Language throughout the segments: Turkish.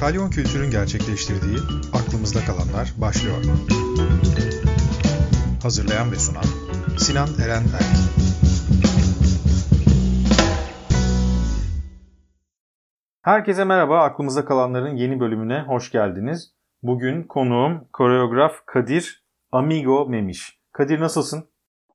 Kalyon Kültür'ün gerçekleştirdiği Aklımızda Kalanlar başlıyor. Hazırlayan ve sunan Sinan Eren Erk. Herkese merhaba, Aklımızda Kalanlar'ın yeni bölümüne hoş geldiniz. Bugün konuğum koreograf Kadir Amigo Memiş. Kadir nasılsın?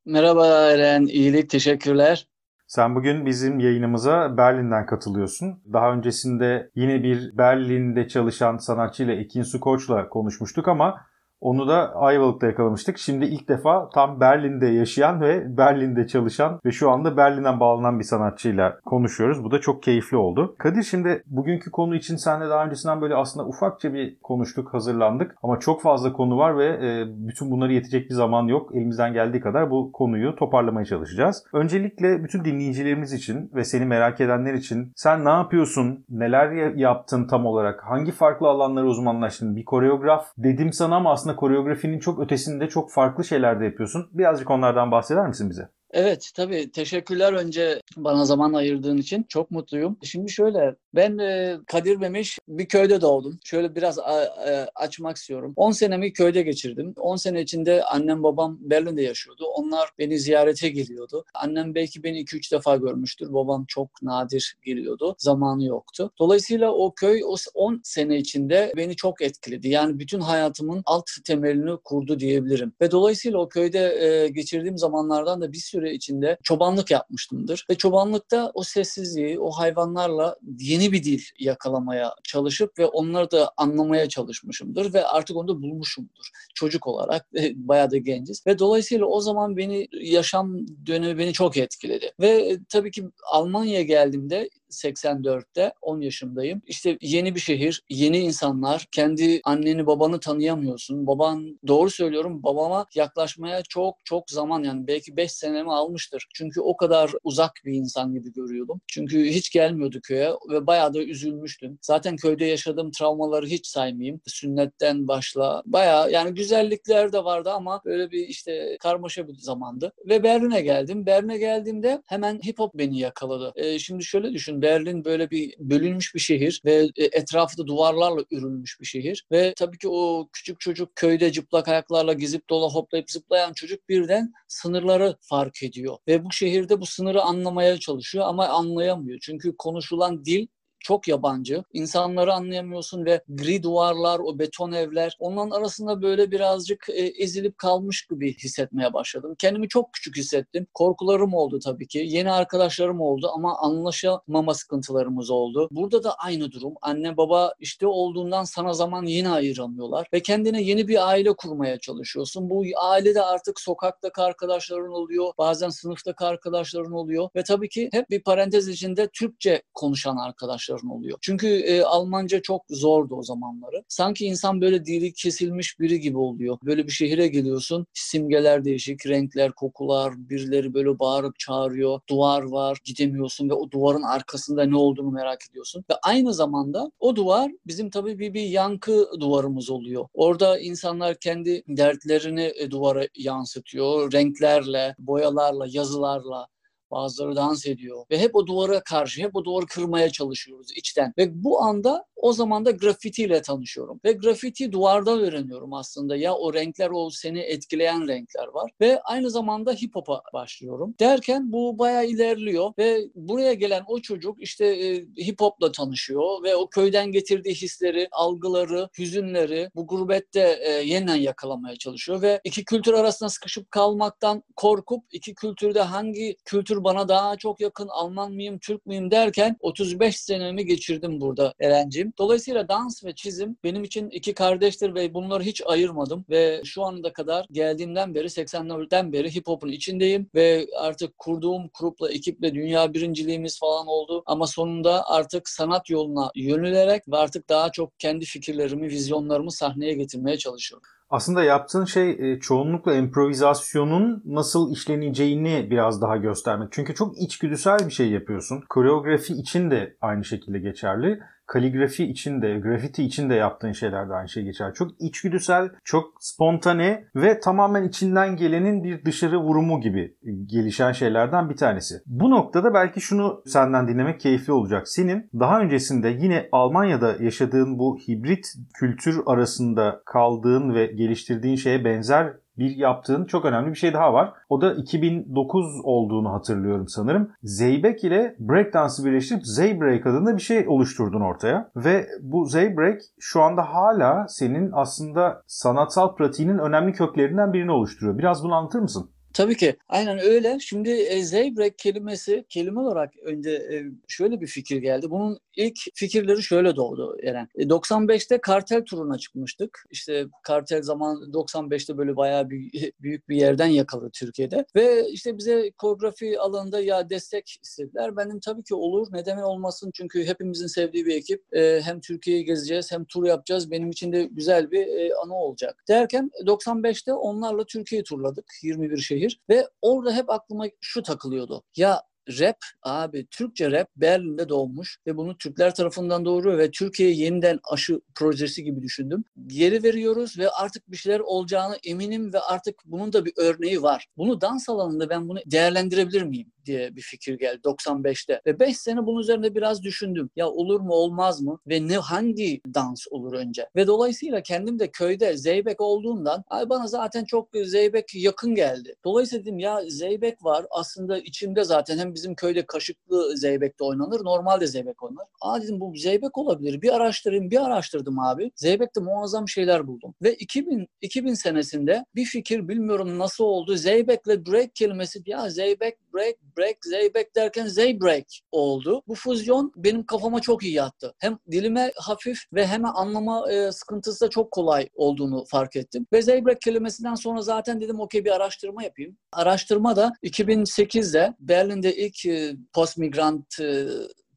Merhaba Eren, iyilik, teşekkürler. Sen bugün bizim yayınımıza Berlin'den katılıyorsun. Daha öncesinde yine bir Berlin'de çalışan sanatçıyla Ekin Su Koç'la konuşmuştuk ama onu da Ayvalık'ta yakalamıştık. Şimdi ilk defa tam Berlin'de yaşayan ve Berlin'de çalışan ve şu anda Berlin'den bağlanan bir sanatçıyla konuşuyoruz. Bu da çok keyifli oldu. Kadir şimdi bugünkü konu için seninle daha öncesinden böyle aslında ufakça bir konuştuk, hazırlandık. Ama çok fazla konu var ve e, bütün bunları yetecek bir zaman yok. Elimizden geldiği kadar bu konuyu toparlamaya çalışacağız. Öncelikle bütün dinleyicilerimiz için ve seni merak edenler için sen ne yapıyorsun, neler yaptın tam olarak, hangi farklı alanlara uzmanlaştın? Bir koreograf dedim sana ama aslında aslında koreografinin çok ötesinde çok farklı şeyler de yapıyorsun. Birazcık onlardan bahseder misin bize? Evet tabii teşekkürler önce bana zaman ayırdığın için. Çok mutluyum. Şimdi şöyle ben e, Kadir Memiş bir köyde doğdum. Şöyle biraz a, açmak istiyorum. 10 senemi köyde geçirdim. 10 sene içinde annem babam Berlin'de yaşıyordu. Onlar beni ziyarete geliyordu. Annem belki beni 2-3 defa görmüştür. Babam çok nadir geliyordu. Zamanı yoktu. Dolayısıyla o köy o 10 sene içinde beni çok etkiledi. Yani bütün hayatımın alt temelini kurdu diyebilirim. Ve dolayısıyla o köyde e, geçirdiğim zamanlardan da bir sürü süre içinde çobanlık yapmıştımdır. Ve çobanlıkta o sessizliği, o hayvanlarla yeni bir dil yakalamaya çalışıp ve onları da anlamaya çalışmışımdır ve artık onu da bulmuşumdur. Çocuk olarak bayağı da genciz. Ve dolayısıyla o zaman beni yaşam dönemi beni çok etkiledi. Ve e, tabii ki Almanya'ya geldiğimde 84'te 10 yaşındayım. İşte yeni bir şehir, yeni insanlar, kendi anneni babanı tanıyamıyorsun. Baban doğru söylüyorum babama yaklaşmaya çok çok zaman yani belki 5 senemi almıştır. Çünkü o kadar uzak bir insan gibi görüyordum. Çünkü hiç gelmiyordu köye ve bayağı da üzülmüştüm. Zaten köyde yaşadığım travmaları hiç saymayayım. Sünnetten başla. Bayağı yani güzellikler de vardı ama böyle bir işte karmaşa bir zamandı. Ve Berlin'e geldim. Berlin'e geldiğimde hemen hip hop beni yakaladı. Ee, şimdi şöyle düşün Berlin böyle bir bölünmüş bir şehir ve e, etrafı da duvarlarla örülmüş bir şehir. Ve tabii ki o küçük çocuk köyde çıplak ayaklarla gezip dola hoplayıp zıplayan çocuk birden sınırları fark ediyor. Ve bu şehirde bu sınırı anlamaya çalışıyor ama anlayamıyor. Çünkü konuşulan dil çok yabancı. İnsanları anlayamıyorsun ve gri duvarlar, o beton evler onların arasında böyle birazcık e, ezilip kalmış gibi hissetmeye başladım. Kendimi çok küçük hissettim. Korkularım oldu tabii ki. Yeni arkadaşlarım oldu ama anlaşamama sıkıntılarımız oldu. Burada da aynı durum. Anne baba işte olduğundan sana zaman yine ayıramıyorlar ve kendine yeni bir aile kurmaya çalışıyorsun. Bu ailede artık sokaktaki arkadaşların oluyor. Bazen sınıftaki arkadaşların oluyor ve tabii ki hep bir parantez içinde Türkçe konuşan arkadaşlar arkadaşların oluyor. Çünkü e, Almanca çok zordu o zamanları. Sanki insan böyle dili kesilmiş biri gibi oluyor. Böyle bir şehire geliyorsun, simgeler değişik, renkler, kokular, birileri böyle bağırıp çağırıyor, duvar var, gidemiyorsun ve o duvarın arkasında ne olduğunu merak ediyorsun. Ve aynı zamanda o duvar bizim tabii bir, bir yankı duvarımız oluyor. Orada insanlar kendi dertlerini e, duvara yansıtıyor. Renklerle, boyalarla, yazılarla, Bazıları dans ediyor. Ve hep o duvara karşı, hep o duvarı kırmaya çalışıyoruz içten. Ve bu anda o zaman da grafitiyle tanışıyorum. Ve grafiti duvarda öğreniyorum aslında. Ya o renkler, o seni etkileyen renkler var. Ve aynı zamanda hip hop'a başlıyorum. Derken bu bayağı ilerliyor. Ve buraya gelen o çocuk işte e, hip hop'la tanışıyor. Ve o köyden getirdiği hisleri, algıları, hüzünleri bu gurbette e, yeniden yakalamaya çalışıyor. Ve iki kültür arasında sıkışıp kalmaktan korkup iki kültürde hangi kültür bana daha çok yakın Alman mıyım, Türk müyüm derken 35 senemi geçirdim burada Eren'cim. Dolayısıyla dans ve çizim benim için iki kardeştir ve bunları hiç ayırmadım ve şu anda kadar geldiğimden beri 80'lerden beri hip hop'un içindeyim ve artık kurduğum grupla, ekiple dünya birinciliğimiz falan oldu ama sonunda artık sanat yoluna yönülerek ve artık daha çok kendi fikirlerimi, vizyonlarımı sahneye getirmeye çalışıyorum. Aslında yaptığın şey e, çoğunlukla improvizasyonun nasıl işleneceğini biraz daha göstermek. Çünkü çok içgüdüsel bir şey yapıyorsun. Koreografi için de aynı şekilde geçerli. Kaligrafi için de, grafiti için de yaptığın şeyler de aynı şey geçer. Çok içgüdüsel, çok spontane ve tamamen içinden gelenin bir dışarı vurumu gibi gelişen şeylerden bir tanesi. Bu noktada belki şunu senden dinlemek keyifli olacak. Senin daha öncesinde yine Almanya'da yaşadığın bu hibrit kültür arasında kaldığın ve geliştirdiğin şeye benzer bir yaptığın çok önemli bir şey daha var. O da 2009 olduğunu hatırlıyorum sanırım. Zeybek ile breakdance'ı birleştirip Zeybreak adında bir şey oluşturdun ortaya. Ve bu Zeybreak şu anda hala senin aslında sanatsal pratiğinin önemli köklerinden birini oluşturuyor. Biraz bunu anlatır mısın? Tabii ki. Aynen öyle. Şimdi e, zeybek kelimesi kelime olarak önce e, şöyle bir fikir geldi. Bunun ilk fikirleri şöyle doğdu Eren. E, 95'te kartel turuna çıkmıştık. İşte kartel zaman 95'te böyle bayağı bir, büyük bir yerden yakaladı Türkiye'de. Ve işte bize koreografi alanında ya destek istediler. Benim tabii ki olur. Neden olmasın? Çünkü hepimizin sevdiği bir ekip. E, hem Türkiye'yi gezeceğiz hem tur yapacağız. Benim için de güzel bir e, anı olacak. Derken 95'te onlarla Türkiye'yi turladık. 21 şehir şehir ve orada hep aklıma şu takılıyordu. Ya rap abi Türkçe rap Berlin'de doğmuş ve bunu Türkler tarafından doğuruyor ve Türkiye'ye yeniden aşı projesi gibi düşündüm. Geri veriyoruz ve artık bir şeyler olacağını eminim ve artık bunun da bir örneği var. Bunu dans alanında ben bunu değerlendirebilir miyim? diye bir fikir geldi 95'te. Ve 5 sene bunun üzerine biraz düşündüm. Ya olur mu olmaz mı? Ve ne hangi dans olur önce? Ve dolayısıyla kendim de köyde Zeybek olduğundan ay bana zaten çok Zeybek yakın geldi. Dolayısıyla dedim ya Zeybek var. Aslında içimde zaten hem bizim köyde kaşıklı Zeybek de oynanır. Normalde Zeybek oynanır. Aa dedim bu Zeybek olabilir. Bir araştırayım. Bir araştırdım abi. Zeybek'te muazzam şeyler buldum. Ve 2000 2000 senesinde bir fikir bilmiyorum nasıl oldu. Zeybek'le break kelimesi ya Zeybek break break, Zeybek derken Zeybreak oldu. Bu füzyon benim kafama çok iyi yattı. Hem dilime hafif ve hemen anlama e, sıkıntısı da çok kolay olduğunu fark ettim. Ve Zeybreak kelimesinden sonra zaten dedim okey bir araştırma yapayım. Araştırma da 2008'de Berlin'de ilk e, post migrant e,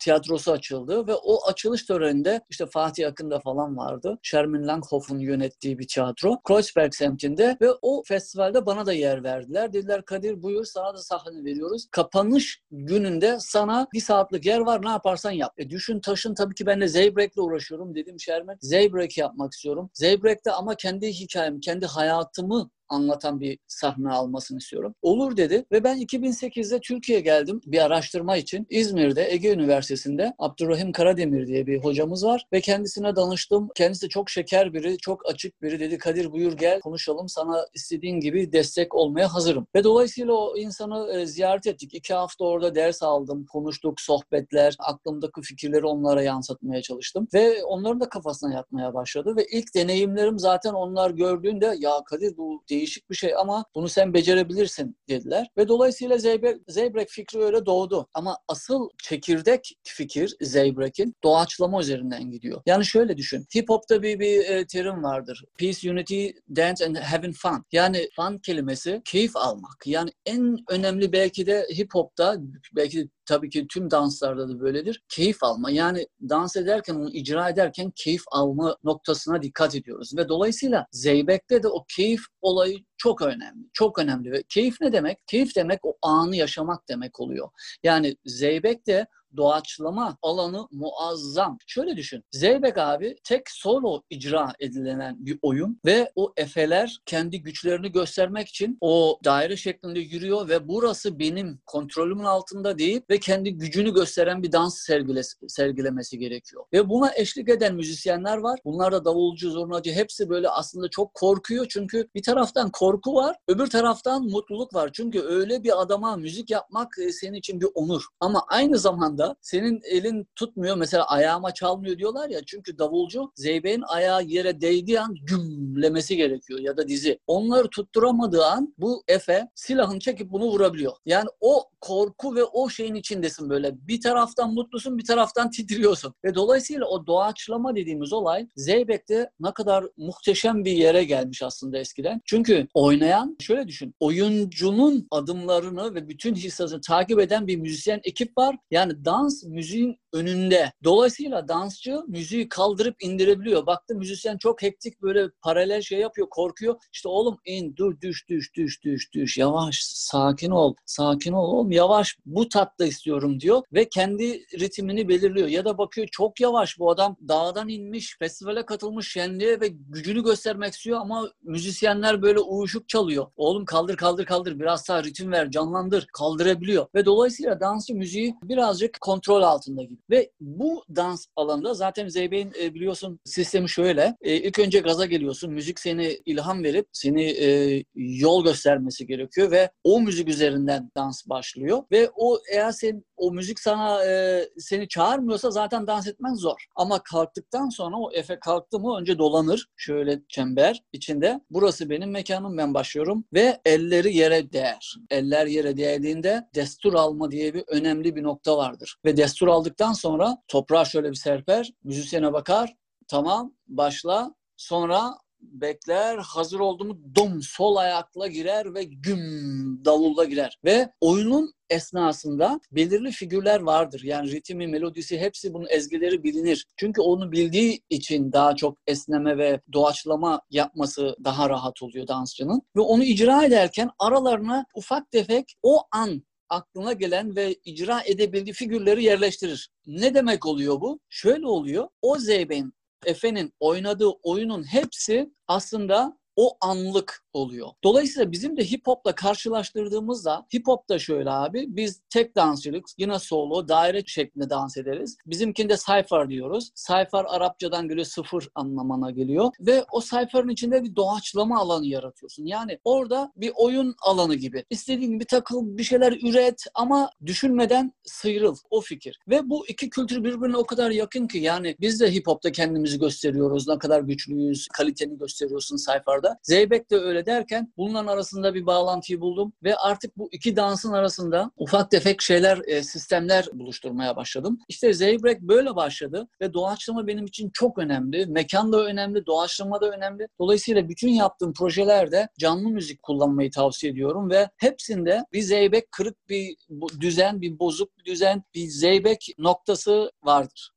tiyatrosu açıldı ve o açılış töreninde işte Fatih Akın'da falan vardı. Sherman Langhoff'un yönettiği bir tiyatro. Kreuzberg semtinde ve o festivalde bana da yer verdiler. Dediler Kadir buyur sana da sahne veriyoruz. Kapanış gününde sana bir saatlik yer var ne yaparsan yap. E düşün taşın tabii ki ben de Zeybrek'le uğraşıyorum dedim Sherman. Zeybreak yapmak istiyorum. Zeybrek'te ama kendi hikayem, kendi hayatımı anlatan bir sahne almasını istiyorum. Olur dedi ve ben 2008'de Türkiye'ye geldim bir araştırma için. İzmir'de Ege Üniversitesi'nde Abdurrahim Karademir diye bir hocamız var ve kendisine danıştım. Kendisi çok şeker biri, çok açık biri. Dedi Kadir buyur gel konuşalım sana istediğin gibi destek olmaya hazırım. Ve dolayısıyla o insanı e, ziyaret ettik. İki hafta orada ders aldım, konuştuk, sohbetler, aklımdaki fikirleri onlara yansıtmaya çalıştım. Ve onların da kafasına yatmaya başladı ve ilk deneyimlerim zaten onlar gördüğünde ya Kadir bu değişik bir şey ama bunu sen becerebilirsin dediler. Ve dolayısıyla Zeybek, Zeybek fikri öyle doğdu. Ama asıl çekirdek fikir Zeybrek'in doğaçlama üzerinden gidiyor. Yani şöyle düşün. Hip hop'ta bir, bir e, terim vardır. Peace, unity, dance and having fun. Yani fun kelimesi keyif almak. Yani en önemli belki de hip hop'ta belki de tabii ki tüm danslarda da böyledir. Keyif alma. Yani dans ederken, onu icra ederken keyif alma noktasına dikkat ediyoruz. Ve dolayısıyla Zeybek'te de o keyif olayı çok önemli. Çok önemli. Ve keyif ne demek? Keyif demek o anı yaşamak demek oluyor. Yani Zeybek de doğaçlama alanı muazzam. Şöyle düşün. Zeybek abi tek solo icra edilen bir oyun ve o efeler kendi güçlerini göstermek için o daire şeklinde yürüyor ve burası benim kontrolümün altında değil ve kendi gücünü gösteren bir dans sergiles sergilemesi gerekiyor. Ve buna eşlik eden müzisyenler var. Bunlar da davulcu, zurnacı hepsi böyle aslında çok korkuyor çünkü bir taraftan korku var, öbür taraftan mutluluk var. Çünkü öyle bir adama müzik yapmak e, senin için bir onur. Ama aynı zamanda anda senin elin tutmuyor mesela ayağıma çalmıyor diyorlar ya çünkü davulcu zeybeğin ayağı yere değdiği an gümlemesi gerekiyor ya da dizi. Onları tutturamadığı an bu Efe silahını çekip bunu vurabiliyor. Yani o korku ve o şeyin içindesin böyle. Bir taraftan mutlusun bir taraftan titriyorsun. Ve dolayısıyla o doğaçlama dediğimiz olay Zeybek'te ne kadar muhteşem bir yere gelmiş aslında eskiden. Çünkü oynayan şöyle düşün. Oyuncunun adımlarını ve bütün hissasını takip eden bir müzisyen ekip var. Yani dans müziğin önünde. Dolayısıyla dansçı müziği kaldırıp indirebiliyor. Baktı müzisyen çok hektik böyle paralel şey yapıyor, korkuyor. İşte oğlum in, dur, düş, düş, düş, düş, düş. Yavaş, sakin ol, sakin ol oğlum yavaş. Bu tatta istiyorum diyor ve kendi ritmini belirliyor. Ya da bakıyor çok yavaş bu adam dağdan inmiş, festivale katılmış şenliğe ve gücünü göstermek istiyor ama müzisyenler böyle uyuşuk çalıyor. Oğlum kaldır kaldır kaldır biraz daha ritim ver, canlandır, kaldırabiliyor. Ve dolayısıyla dansçı müziği birazcık kontrol altında gibi. Ve bu dans alanında zaten Zeybek'in e, biliyorsun sistemi şöyle. E, ilk önce gaza geliyorsun. Müzik seni ilham verip seni e, yol göstermesi gerekiyor ve o müzik üzerinden dans başlıyor. Ve o eğer sen o müzik sana e, seni çağırmıyorsa zaten dans etmen zor. Ama kalktıktan sonra o efe kalktı mı önce dolanır şöyle çember içinde. Burası benim mekanım ben başlıyorum ve elleri yere değer. Eller yere değdiğinde destur alma diye bir önemli bir nokta vardır. Ve destur aldıktan sonra toprağa şöyle bir serper, müzisyene bakar, tamam başla. Sonra bekler hazır oldu mu dom sol ayakla girer ve güm davulla girer. Ve oyunun esnasında belirli figürler vardır. Yani ritmi, melodisi hepsi bunun ezgileri bilinir. Çünkü onu bildiği için daha çok esneme ve doğaçlama yapması daha rahat oluyor dansçının. Ve onu icra ederken aralarına ufak tefek o an aklına gelen ve icra edebildiği figürleri yerleştirir. Ne demek oluyor bu? Şöyle oluyor. O Zeyben Efe'nin oynadığı oyunun hepsi aslında o anlık oluyor. Dolayısıyla bizim de hip hopla karşılaştırdığımızda hip hop da şöyle abi biz tek dansçılık yine solo daire şeklinde dans ederiz. Bizimkinde cypher diyoruz. Cypher Arapçadan geliyor sıfır anlamına geliyor ve o cypher'ın içinde bir doğaçlama alanı yaratıyorsun. Yani orada bir oyun alanı gibi. İstediğin gibi takıl bir şeyler üret ama düşünmeden sıyrıl o fikir. Ve bu iki kültür birbirine o kadar yakın ki yani biz de hip hopta kendimizi gösteriyoruz. Ne kadar güçlüyüz, kaliteni gösteriyorsun cypher'da. Zeybek de öyle derken bunların arasında bir bağlantıyı buldum ve artık bu iki dansın arasında ufak tefek şeyler, e, sistemler buluşturmaya başladım. İşte Zeybek böyle başladı ve doğaçlama benim için çok önemli. Mekan da önemli, doğaçlama da önemli. Dolayısıyla bütün yaptığım projelerde canlı müzik kullanmayı tavsiye ediyorum ve hepsinde bir zeybek kırık bir düzen, bir bozuk bir düzen, bir zeybek noktası vardır.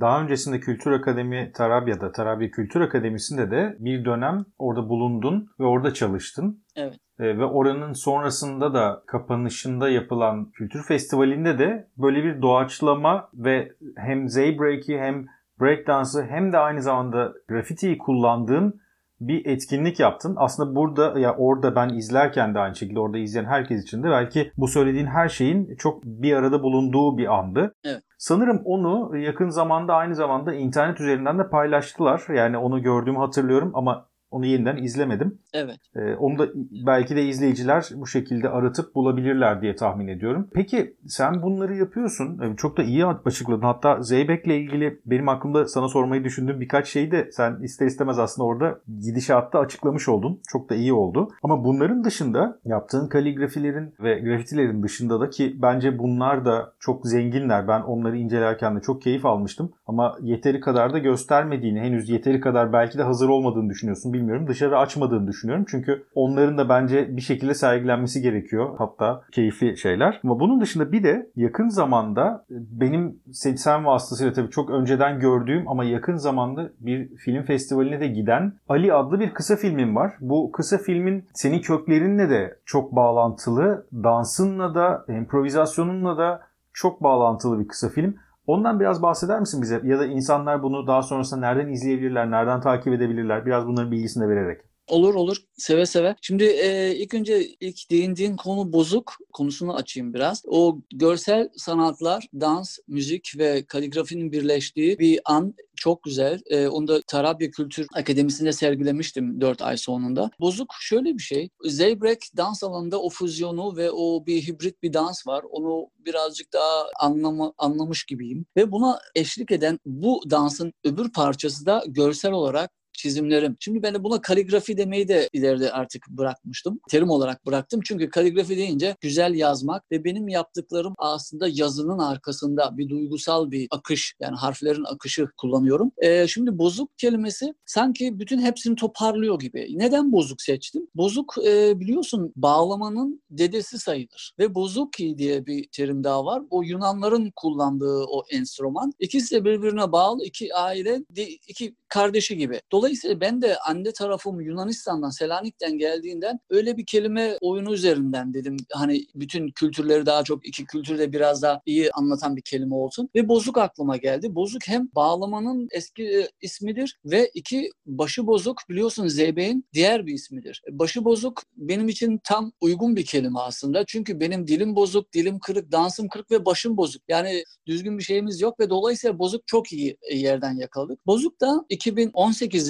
Daha öncesinde Kültür Akademi Tarabya'da, Tarabya Kültür Akademisi'nde de bir dönem orada bulundun ve orada çalıştın. Evet. E, ve oranın sonrasında da kapanışında yapılan kültür festivalinde de böyle bir doğaçlama ve hem Zeybreak'i hem breakdance'ı hem de aynı zamanda grafitiyi kullandığın bir etkinlik yaptın. Aslında burada ya orada ben izlerken de aynı şekilde orada izleyen herkes için de belki bu söylediğin her şeyin çok bir arada bulunduğu bir andı. Evet. Sanırım onu yakın zamanda aynı zamanda internet üzerinden de paylaştılar. Yani onu gördüğümü hatırlıyorum ama onu yeniden izlemedim. Evet. Ee, onu da belki de izleyiciler bu şekilde aratıp bulabilirler diye tahmin ediyorum. Peki sen bunları yapıyorsun. Ee, çok da iyi açıkladın. Hatta Zeybek'le ilgili benim aklımda sana sormayı düşündüğüm birkaç şeyi de sen ister istemez aslında orada gidişatta açıklamış oldun. Çok da iyi oldu. Ama bunların dışında yaptığın kaligrafilerin ve grafitilerin dışında da ki bence bunlar da çok zenginler. Ben onları incelerken de çok keyif almıştım. Ama yeteri kadar da göstermediğini, henüz yeteri kadar belki de hazır olmadığını düşünüyorsun. Bilmiyorum bilmiyorum. Dışarı açmadığını düşünüyorum. Çünkü onların da bence bir şekilde sergilenmesi gerekiyor. Hatta keyifli şeyler. Ama bunun dışında bir de yakın zamanda benim sen vasıtasıyla tabii çok önceden gördüğüm ama yakın zamanda bir film festivaline de giden Ali adlı bir kısa filmin var. Bu kısa filmin senin köklerinle de çok bağlantılı. Dansınla da, improvizasyonunla da çok bağlantılı bir kısa film. Ondan biraz bahseder misin bize? Ya da insanlar bunu daha sonrasında nereden izleyebilirler, nereden takip edebilirler? Biraz bunların bilgisini de vererek. Olur olur seve seve. Şimdi e, ilk önce ilk değindiğin konu bozuk konusunu açayım biraz. O görsel sanatlar, dans, müzik ve kaligrafinin birleştiği bir an çok güzel. E, onu da Tarabya Kültür Akademisi'nde sergilemiştim 4 ay sonunda. Bozuk şöyle bir şey. Zeybreak dans alanında o füzyonu ve o bir hibrit bir dans var. Onu birazcık daha anlama, anlamış gibiyim. Ve buna eşlik eden bu dansın öbür parçası da görsel olarak çizimlerim. Şimdi ben de buna kaligrafi demeyi de ileride artık bırakmıştım. Terim olarak bıraktım. Çünkü kaligrafi deyince güzel yazmak ve benim yaptıklarım aslında yazının arkasında bir duygusal bir akış yani harflerin akışı kullanıyorum. Ee, şimdi bozuk kelimesi sanki bütün hepsini toparlıyor gibi. Neden bozuk seçtim? Bozuk e, biliyorsun bağlamanın dedesi sayılır. Ve bozuki diye bir terim daha var. O Yunanların kullandığı o enstrüman. İkisi de birbirine bağlı iki aile, iki kardeşi gibi. Dolayısıyla ben de anne tarafım Yunanistan'dan, Selanik'ten geldiğinden öyle bir kelime oyunu üzerinden dedim. Hani bütün kültürleri daha çok iki kültürü de biraz daha iyi anlatan bir kelime olsun. Ve bozuk aklıma geldi. Bozuk hem bağlamanın eski e, ismidir ve iki başı bozuk biliyorsun Zeybek'in diğer bir ismidir. Başı bozuk benim için tam uygun bir kelime aslında. Çünkü benim dilim bozuk, dilim kırık, dansım kırık ve başım bozuk. Yani düzgün bir şeyimiz yok ve dolayısıyla bozuk çok iyi yerden yakaladık. Bozuk da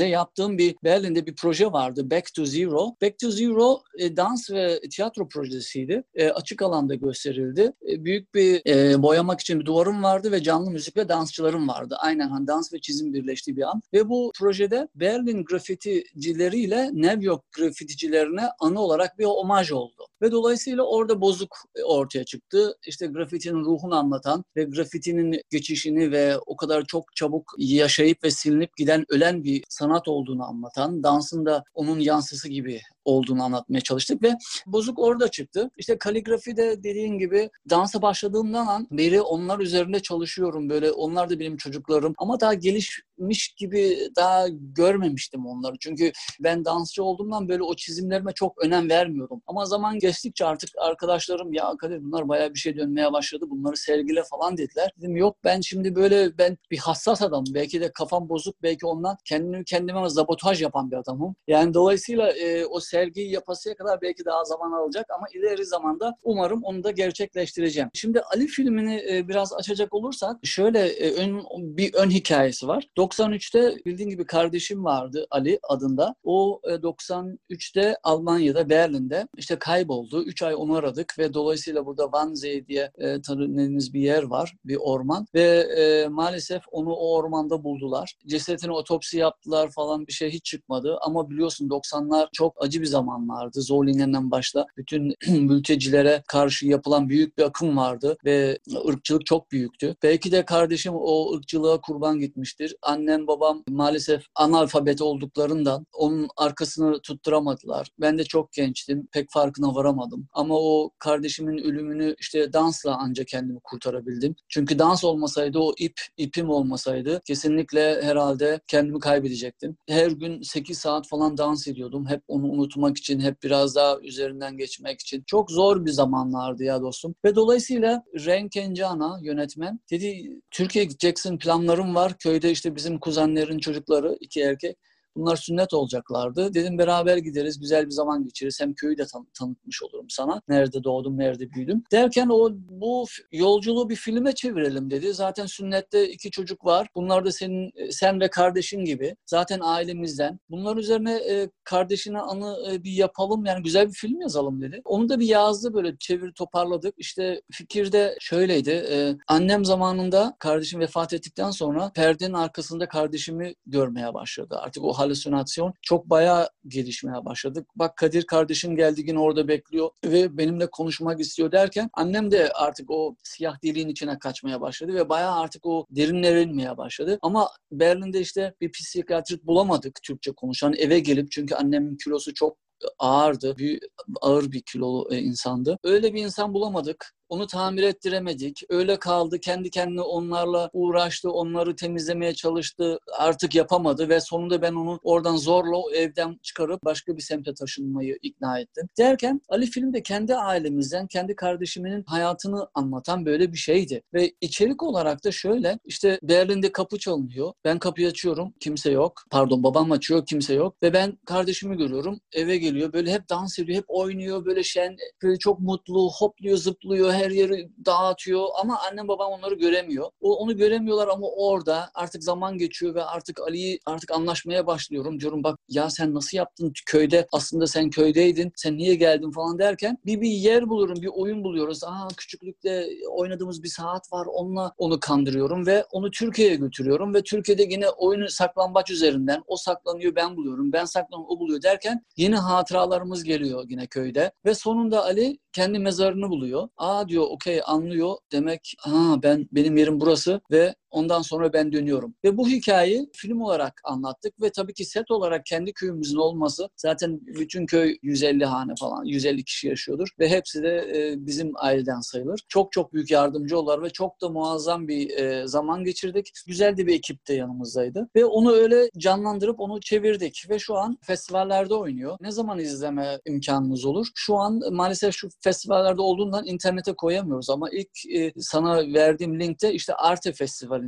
2018'de yaptığım bir Berlin'de bir proje vardı Back to Zero. Back to Zero e, dans ve tiyatro projesiydi. E, açık alanda gösterildi. E, büyük bir e, boyamak için bir duvarım vardı ve canlı müzik ve dansçılarım vardı. Aynen hani dans ve çizim birleştiği bir an. Ve bu projede Berlin grafiticileriyle New York grafiticilerine anı olarak bir omaj oldu. Ve dolayısıyla orada bozuk ortaya çıktı. İşte grafitinin ruhunu anlatan ve grafitinin geçişini ve o kadar çok çabuk yaşayıp ve silinip giden ölen bir sanat olduğunu anlatan, dansın da onun yansısı gibi olduğunu anlatmaya çalıştık ve bozuk orada çıktı. İşte kaligrafi de dediğin gibi dansa başladığımdan an beri onlar üzerinde çalışıyorum. Böyle onlar da benim çocuklarım ama daha gelişmiş gibi daha görmemiştim onları. Çünkü ben dansçı olduğumdan böyle o çizimlerime çok önem vermiyorum. Ama zaman geçtikçe artık arkadaşlarım ya Kadir bunlar bayağı bir şey dönmeye başladı. Bunları sergile falan dediler. Dedim yok ben şimdi böyle ben bir hassas adamım. Belki de kafam bozuk. Belki ondan kendimi kendime zabotaj yapan bir adamım. Yani dolayısıyla e, o sergiyi yapasıya kadar belki daha zaman alacak ama ileri zamanda umarım onu da gerçekleştireceğim. Şimdi Ali filmini e, biraz açacak olursak şöyle e, ön, bir ön hikayesi var. 93'te bildiğin gibi kardeşim vardı Ali adında. O 93'te Almanya'da Berlin'de işte kayboldu. 3 ay onu aradık ve dolayısıyla burada Wannsee diye e, tanıdığınız bir yer var. Bir orman ve e, maalesef onu o ormanda buldular. Cesetini otopsi yaptılar falan bir şey hiç çıkmadı ama biliyorsun 90'lar çok acı bir zamanlardı. Zolling'den başla bütün mültecilere karşı yapılan büyük bir akım vardı ve ırkçılık çok büyüktü. Belki de kardeşim o ırkçılığa kurban gitmiştir. Annem babam maalesef analfabet olduklarından onun arkasını tutturamadılar. Ben de çok gençtim. Pek farkına varamadım. Ama o kardeşimin ölümünü işte dansla ancak kendimi kurtarabildim. Çünkü dans olmasaydı o ip ipim olmasaydı kesinlikle herhalde kendimi kaybedecektim. Her gün 8 saat falan dans ediyordum. Hep onu unutmak için, hep biraz daha üzerinden geçmek için. Çok zor bir zamanlardı ya dostum. Ve dolayısıyla Ren Kencana yönetmen dedi Türkiye'ye gideceksin planlarım var. Köyde işte bizim kuzenlerin çocukları iki erkek Bunlar sünnet olacaklardı. Dedim beraber gideriz, güzel bir zaman geçiririz. Hem köyü de tan- tanıtmış olurum sana. Nerede doğdum, nerede büyüdüm. Derken o bu yolculuğu bir filme çevirelim dedi. Zaten sünnette iki çocuk var. Bunlar da senin sen ve kardeşin gibi. Zaten ailemizden. Bunlar üzerine e, kardeşine anı e, bir yapalım. Yani güzel bir film yazalım dedi. Onu da bir yazdı böyle çevir toparladık. İşte fikirde şöyleydi. E, annem zamanında kardeşim vefat ettikten sonra perdenin arkasında kardeşimi görmeye başladı. Artık o halüsinasyon çok bayağı gelişmeye başladık. Bak Kadir kardeşim geldi yine orada bekliyor ve benimle konuşmak istiyor derken annem de artık o siyah deliğin içine kaçmaya başladı ve bayağı artık o derinlere inmeye başladı. Ama Berlin'de işte bir psikiyatrist bulamadık Türkçe konuşan eve gelip çünkü annemin kilosu çok ağırdı. Bir, ağır bir kilolu e, insandı. Öyle bir insan bulamadık. Onu tamir ettiremedik. Öyle kaldı. Kendi kendine onlarla uğraştı. Onları temizlemeye çalıştı. Artık yapamadı ve sonunda ben onu oradan zorla o evden çıkarıp başka bir semte taşınmayı ikna ettim. Derken Ali filmde kendi ailemizden, kendi kardeşimin hayatını anlatan böyle bir şeydi. Ve içerik olarak da şöyle işte Berlin'de kapı çalınıyor. Ben kapıyı açıyorum. Kimse yok. Pardon babam açıyor. Kimse yok. Ve ben kardeşimi görüyorum. Eve geliyor. Böyle hep dans ediyor. Hep oynuyor. Böyle şen. Böyle çok mutlu. Hopluyor, zıplıyor. Her her yeri dağıtıyor ama annem babam onları göremiyor. O onu göremiyorlar ama orada artık zaman geçiyor ve artık Ali'yi artık anlaşmaya başlıyorum. Diyorum bak ya sen nasıl yaptın köyde aslında sen köydeydin sen niye geldin falan derken bir bir yer buluyorum bir oyun buluyoruz. Aa küçüklükte oynadığımız bir saat var onunla onu kandırıyorum ve onu Türkiye'ye götürüyorum ve Türkiye'de yine oyunu saklambaç üzerinden o saklanıyor ben buluyorum ben saklanıyorum o buluyor derken yeni hatıralarımız geliyor yine köyde ve sonunda Ali kendi mezarını buluyor. Aa diyor okey anlıyor. demek ha ben benim yerim burası. Ve ondan sonra ben dönüyorum. Ve bu hikayeyi film olarak anlattık ve tabii ki set olarak kendi köyümüzün olması zaten bütün köy 150 hane falan 150 kişi yaşıyordur ve hepsi de e, bizim aileden sayılır. Çok çok büyük yardımcı oldular ve çok da muazzam bir e, zaman geçirdik. Güzel de bir ekip de yanımızdaydı ve onu öyle canlandırıp onu çevirdik ve şu an festivallerde oynuyor. Ne zaman izleme imkanımız olur? Şu an maalesef şu festivallerde olduğundan internete koyamıyoruz ama ilk e, sana verdiğim linkte işte Arte Festivali'ndeydi.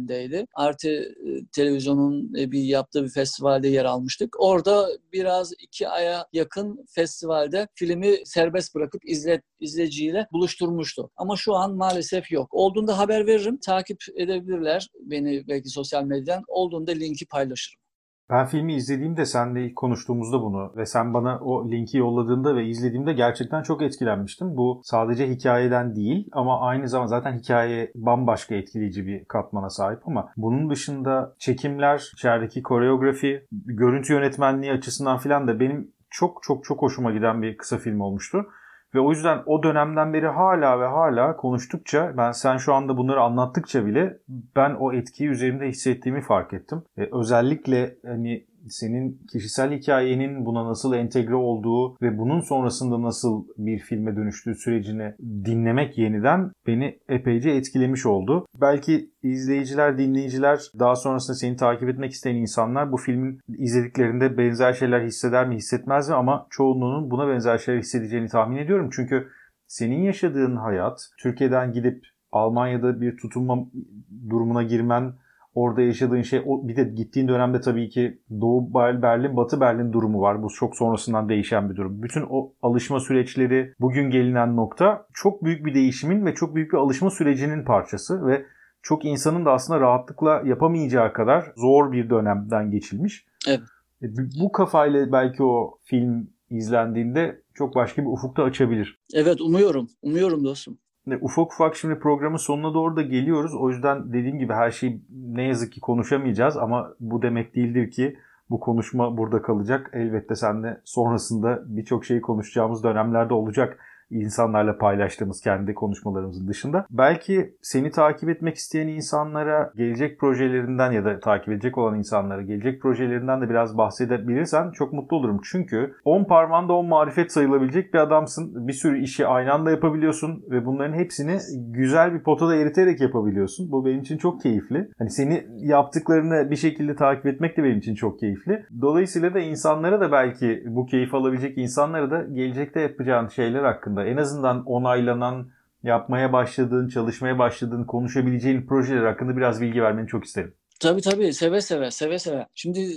Arte e, televizyonun e, bir yaptığı bir festivalde yer almıştık. Orada biraz iki aya yakın festivalde filmi serbest bırakıp izle, izleyiciyle buluşturmuştu. Ama şu an maalesef yok. Olduğunda haber veririm. Takip edebilirler beni belki sosyal medyadan. Olduğunda linki paylaşırım. Ben filmi izlediğimde senle ilk konuştuğumuzda bunu ve sen bana o linki yolladığında ve izlediğimde gerçekten çok etkilenmiştim. Bu sadece hikayeden değil ama aynı zamanda zaten hikaye bambaşka etkileyici bir katmana sahip ama bunun dışında çekimler, içerideki koreografi, görüntü yönetmenliği açısından filan da benim çok çok çok hoşuma giden bir kısa film olmuştu. Ve o yüzden o dönemden beri hala ve hala konuştukça ben sen şu anda bunları anlattıkça bile ben o etkiyi üzerimde hissettiğimi fark ettim. E, özellikle hani senin kişisel hikayenin buna nasıl entegre olduğu ve bunun sonrasında nasıl bir filme dönüştüğü sürecini dinlemek yeniden beni epeyce etkilemiş oldu. Belki izleyiciler, dinleyiciler, daha sonrasında seni takip etmek isteyen insanlar bu filmin izlediklerinde benzer şeyler hisseder mi, hissetmez mi ama çoğunluğunun buna benzer şeyler hissedeceğini tahmin ediyorum. Çünkü senin yaşadığın hayat, Türkiye'den gidip Almanya'da bir tutunma durumuna girmen, orada yaşadığın şey bir de gittiğin dönemde tabii ki Doğu Berlin, Batı Berlin durumu var. Bu çok sonrasından değişen bir durum. Bütün o alışma süreçleri, bugün gelinen nokta çok büyük bir değişimin ve çok büyük bir alışma sürecinin parçası ve çok insanın da aslında rahatlıkla yapamayacağı kadar zor bir dönemden geçilmiş. Evet. E, bu kafayla belki o film izlendiğinde çok başka bir ufukta açabilir. Evet umuyorum. Umuyorum dostum. Ufak ufak şimdi programın sonuna doğru da geliyoruz. O yüzden dediğim gibi her şeyi ne yazık ki konuşamayacağız ama bu demek değildir ki bu konuşma burada kalacak. Elbette seninle sonrasında birçok şeyi konuşacağımız dönemlerde olacak insanlarla paylaştığımız kendi konuşmalarımızın dışında. Belki seni takip etmek isteyen insanlara gelecek projelerinden ya da takip edecek olan insanlara gelecek projelerinden de biraz bahsedebilirsen çok mutlu olurum. Çünkü 10 parmağında 10 marifet sayılabilecek bir adamsın. Bir sürü işi aynı anda yapabiliyorsun ve bunların hepsini güzel bir potada eriterek yapabiliyorsun. Bu benim için çok keyifli. Hani seni yaptıklarını bir şekilde takip etmek de benim için çok keyifli. Dolayısıyla da insanlara da belki bu keyif alabilecek insanlara da gelecekte yapacağın şeyler hakkında hakkında en azından onaylanan, yapmaya başladığın, çalışmaya başladığın, konuşabileceğin projeler hakkında biraz bilgi vermeni çok isterim. Tabii tabii seve seve seve seve. Şimdi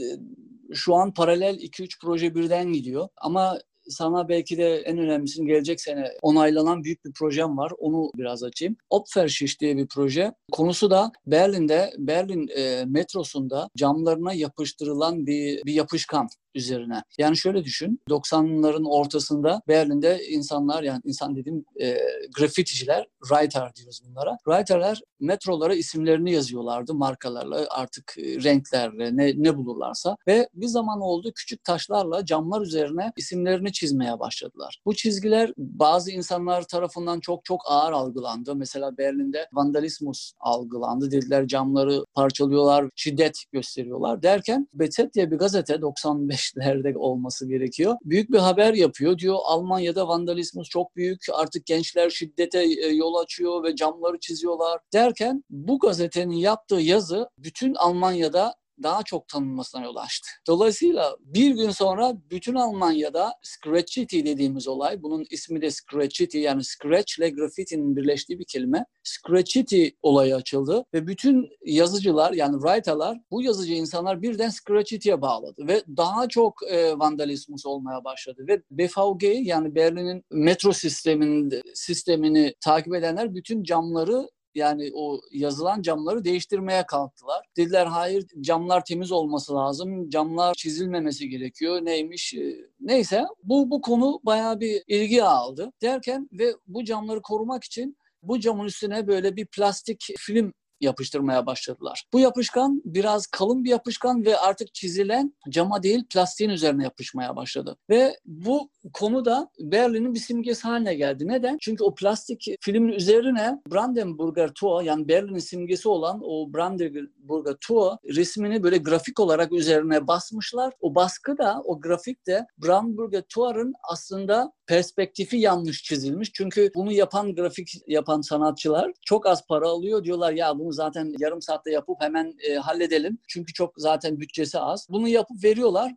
şu an paralel 2-3 proje birden gidiyor ama sana belki de en önemlisinin gelecek sene onaylanan büyük bir projem var. Onu biraz açayım. Opferschicht diye bir proje. Konusu da Berlin'de, Berlin e, metrosunda camlarına yapıştırılan bir, bir yapışkan üzerine. Yani şöyle düşün. 90'ların ortasında Berlin'de insanlar yani insan dediğim e, grafiticiler, writer diyoruz bunlara. Writerler metrolara isimlerini yazıyorlardı markalarla artık e, renklerle ne, ne bulurlarsa ve bir zaman oldu küçük taşlarla camlar üzerine isimlerini çizmeye başladılar. Bu çizgiler bazı insanlar tarafından çok çok ağır algılandı. Mesela Berlin'de vandalizmus algılandı. Dediler camları parçalıyorlar, şiddet gösteriyorlar derken Betet diye bir gazete 95 95'lerde olması gerekiyor. Büyük bir haber yapıyor. Diyor Almanya'da vandalizmus çok büyük. Artık gençler şiddete e, yol açıyor ve camları çiziyorlar derken bu gazetenin yaptığı yazı bütün Almanya'da daha çok tanınmasına yol açtı. Dolayısıyla bir gün sonra bütün Almanya'da Scratchity dediğimiz olay, bunun ismi de Scratchity yani Scratch ile graffiti'nin birleştiği bir kelime. Scratchity olayı açıldı ve bütün yazıcılar yani writer'lar bu yazıcı insanlar birden Scratchity'ye bağladı ve daha çok e, vandalizmus olmaya başladı ve BVG yani Berlin'in metro sisteminin sistemini takip edenler bütün camları yani o yazılan camları değiştirmeye kalktılar. Dediler hayır camlar temiz olması lazım. Camlar çizilmemesi gerekiyor. Neymiş? Ee, neyse bu bu konu bayağı bir ilgi aldı. Derken ve bu camları korumak için bu camın üstüne böyle bir plastik film yapıştırmaya başladılar. Bu yapışkan biraz kalın bir yapışkan ve artık çizilen cama değil plastiğin üzerine yapışmaya başladı. Ve bu konu da Berlin'in bir simgesi haline geldi. Neden? Çünkü o plastik filmin üzerine Brandenburger Tor yani Berlin'in simgesi olan o Brandenburger Tor resmini böyle grafik olarak üzerine basmışlar. O baskı da o grafik de Brandenburger Tor'un aslında perspektifi yanlış çizilmiş. Çünkü bunu yapan grafik yapan sanatçılar çok az para alıyor. Diyorlar ya bunu zaten yarım saatte yapıp hemen e, halledelim. Çünkü çok zaten bütçesi az. Bunu yapıp veriyorlar.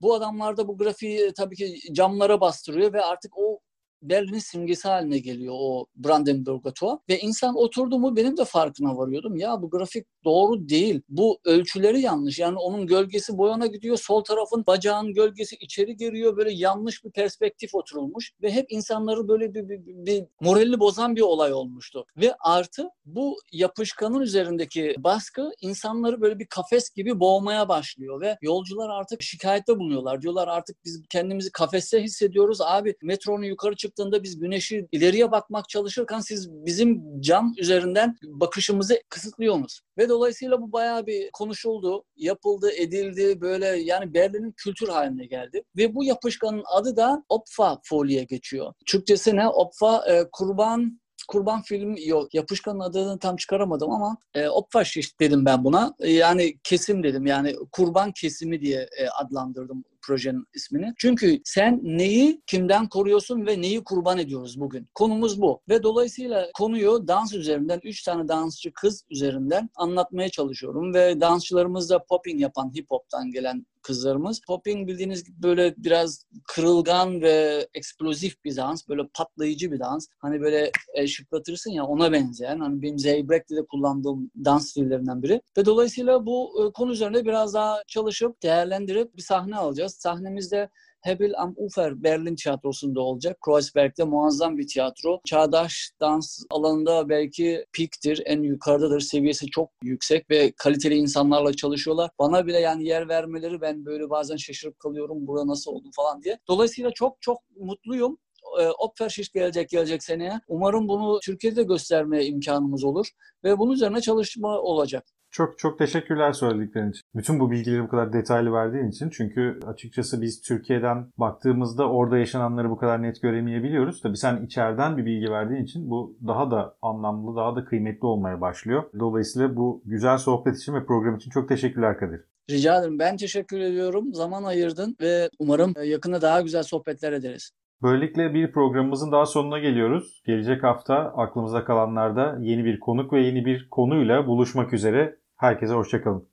Bu adamlar da bu grafiği tabii ki camlara bastırıyor ve artık o Berlin'in simgesi haline geliyor o Brandenburger Tor. Ve insan oturdu mu benim de farkına varıyordum. Ya bu grafik doğru değil. Bu ölçüleri yanlış. Yani onun gölgesi boyana gidiyor. Sol tarafın bacağın gölgesi içeri giriyor. Böyle yanlış bir perspektif oturulmuş. Ve hep insanları böyle bir, bir, bir, bir moralini bozan bir olay olmuştu. Ve artı bu yapışkanın üzerindeki baskı insanları böyle bir kafes gibi boğmaya başlıyor. Ve yolcular artık şikayette bulunuyorlar. Diyorlar artık biz kendimizi kafeste hissediyoruz. Abi metronun yukarı çık çıktığında biz güneşi ileriye bakmak çalışırken siz bizim cam üzerinden bakışımızı kısıtlıyorsunuz. Ve dolayısıyla bu bayağı bir konuşuldu, yapıldı, edildi. Böyle yani Berlin'in kültür haline geldi. Ve bu yapışkanın adı da Opfa folye geçiyor. Türkçesi ne? Opfa e, kurban kurban film yok. Yapışkanın adını tam çıkaramadım ama e, Opfaşiş dedim ben buna. E, yani kesim dedim. Yani kurban kesimi diye e, adlandırdım projenin ismini. Çünkü sen neyi kimden koruyorsun ve neyi kurban ediyoruz bugün? Konumuz bu. Ve dolayısıyla konuyu dans üzerinden, üç tane dansçı kız üzerinden anlatmaya çalışıyorum. Ve dansçılarımız da popping yapan, hip hop'tan gelen kızlarımız. Popping bildiğiniz gibi böyle biraz kırılgan ve eksplozif bir dans. Böyle patlayıcı bir dans. Hani böyle e, şıklatırsın ya ona benzeyen. Hani benim Zeybrek'te de kullandığım dans stillerinden biri. Ve dolayısıyla bu e, konu üzerinde biraz daha çalışıp değerlendirip bir sahne alacağız. Sahnemizde Hebel am Ufer Berlin Tiyatrosu'nda olacak. Kreuzberg'de muazzam bir tiyatro. Çağdaş dans alanında belki piktir, en yukarıdadır. Seviyesi çok yüksek ve kaliteli insanlarla çalışıyorlar. Bana bile yani yer vermeleri ben böyle bazen şaşırıp kalıyorum. Burada nasıl oldu falan diye. Dolayısıyla çok çok mutluyum. E, Opferschicht gelecek gelecek seneye. Umarım bunu Türkiye'de göstermeye imkanımız olur ve bunun üzerine çalışma olacak. Çok çok teşekkürler söylediklerin için. Bütün bu bilgileri bu kadar detaylı verdiğin için. Çünkü açıkçası biz Türkiye'den baktığımızda orada yaşananları bu kadar net göremeyebiliyoruz. Tabii sen içeriden bir bilgi verdiğin için bu daha da anlamlı, daha da kıymetli olmaya başlıyor. Dolayısıyla bu güzel sohbet için ve program için çok teşekkürler Kadir. Rica ederim. Ben teşekkür ediyorum. Zaman ayırdın ve umarım yakında daha güzel sohbetler ederiz. Böylelikle bir programımızın daha sonuna geliyoruz. Gelecek hafta aklımıza kalanlarda yeni bir konuk ve yeni bir konuyla buluşmak üzere. Herkese hoşçakalın.